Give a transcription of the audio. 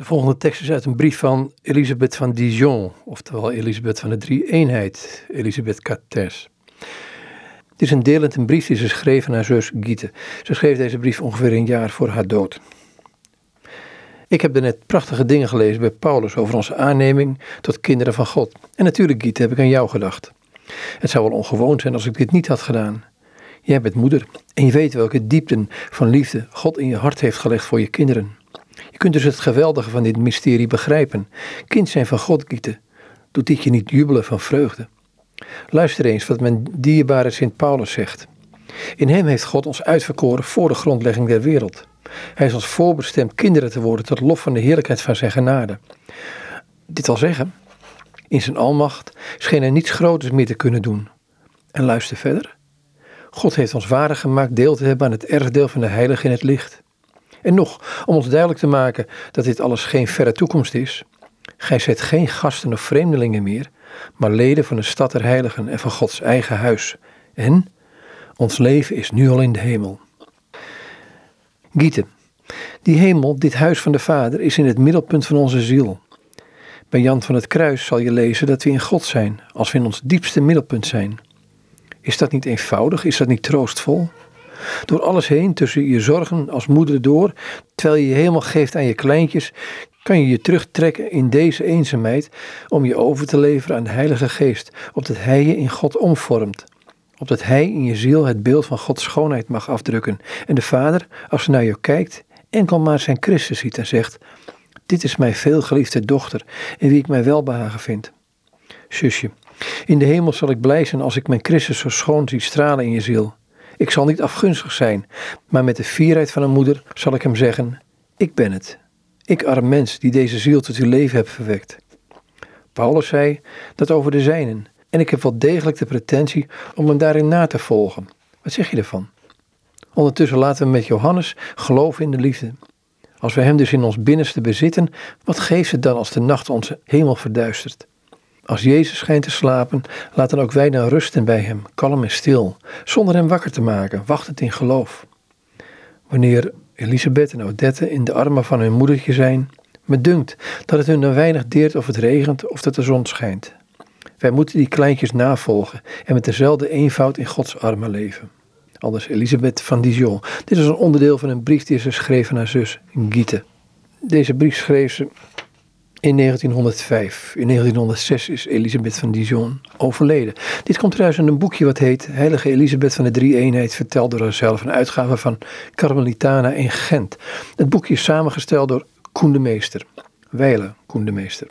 De volgende tekst is uit een brief van Elisabeth van Dijon, oftewel Elisabeth van de Drie-eenheid, Elisabeth Cates. Het is een deel uit een brief die ze schreef aan haar zus Giete. Ze schreef deze brief ongeveer een jaar voor haar dood. Ik heb net prachtige dingen gelezen bij Paulus over onze aanneming tot kinderen van God. En natuurlijk, Giete, heb ik aan jou gedacht. Het zou wel ongewoon zijn als ik dit niet had gedaan. Jij bent moeder en je weet welke diepten van liefde God in je hart heeft gelegd voor je kinderen. Kunt dus het geweldige van dit mysterie begrijpen. Kind zijn van God, Giete. Doet dit je niet jubelen van vreugde? Luister eens wat mijn dierbare Sint Paulus zegt. In hem heeft God ons uitverkoren voor de grondlegging der wereld. Hij is ons voorbestemd kinderen te worden tot lof van de heerlijkheid van zijn genade. Dit wil zeggen, in zijn almacht scheen hij niets groters meer te kunnen doen. En luister verder. God heeft ons waardig gemaakt deel te hebben aan het erfdeel van de heilige in het licht. En nog, om ons duidelijk te maken dat dit alles geen verre toekomst is. Gij zijt geen gasten of vreemdelingen meer, maar leden van de stad der heiligen en van Gods eigen huis. En ons leven is nu al in de hemel. Gieten, die hemel, dit huis van de Vader, is in het middelpunt van onze ziel. Bij Jan van het Kruis zal je lezen dat we in God zijn, als we in ons diepste middelpunt zijn. Is dat niet eenvoudig? Is dat niet troostvol? Door alles heen, tussen je zorgen als moeder door, terwijl je je helemaal geeft aan je kleintjes, kan je je terugtrekken in deze eenzaamheid om je over te leveren aan de Heilige Geest, opdat Hij je in God omvormt. Opdat Hij in je ziel het beeld van Gods schoonheid mag afdrukken. En de Vader, als hij naar je kijkt, enkel maar zijn Christus ziet en zegt: Dit is mijn veelgeliefde dochter, in wie ik mij welbehagen vind. Zusje, in de hemel zal ik blij zijn als ik mijn Christus zo schoon zie stralen in je ziel. Ik zal niet afgunstig zijn, maar met de fierheid van een moeder zal ik hem zeggen: Ik ben het. Ik arm mens die deze ziel tot uw leven heb verwekt. Paulus zei dat over de zijnen, en ik heb wel degelijk de pretentie om hem daarin na te volgen. Wat zeg je ervan? Ondertussen laten we met Johannes geloven in de liefde. Als we hem dus in ons binnenste bezitten, wat geeft het dan als de nacht onze hemel verduistert? Als Jezus schijnt te slapen, laten ook wij dan rusten bij hem, kalm en stil, zonder hem wakker te maken, wachtend in geloof. Wanneer Elisabeth en Odette in de armen van hun moedertje zijn, me dunkt dat het hun dan weinig deert of het regent of dat de zon schijnt. Wij moeten die kleintjes navolgen en met dezelfde eenvoud in Gods armen leven. Anders Elisabeth van Dijon. Dit is een onderdeel van een brief die ze schreef aan haar zus Giete. Deze brief schreef ze in 1905. In 1906 is Elisabeth van Dijon overleden. Dit komt trouwens in een boekje wat heet Heilige Elisabeth van de Drie Eenheid, verteld door haarzelf. Een uitgave van Carmelitana in Gent. Het boekje is samengesteld door Koen de Meester. Koen de Meester.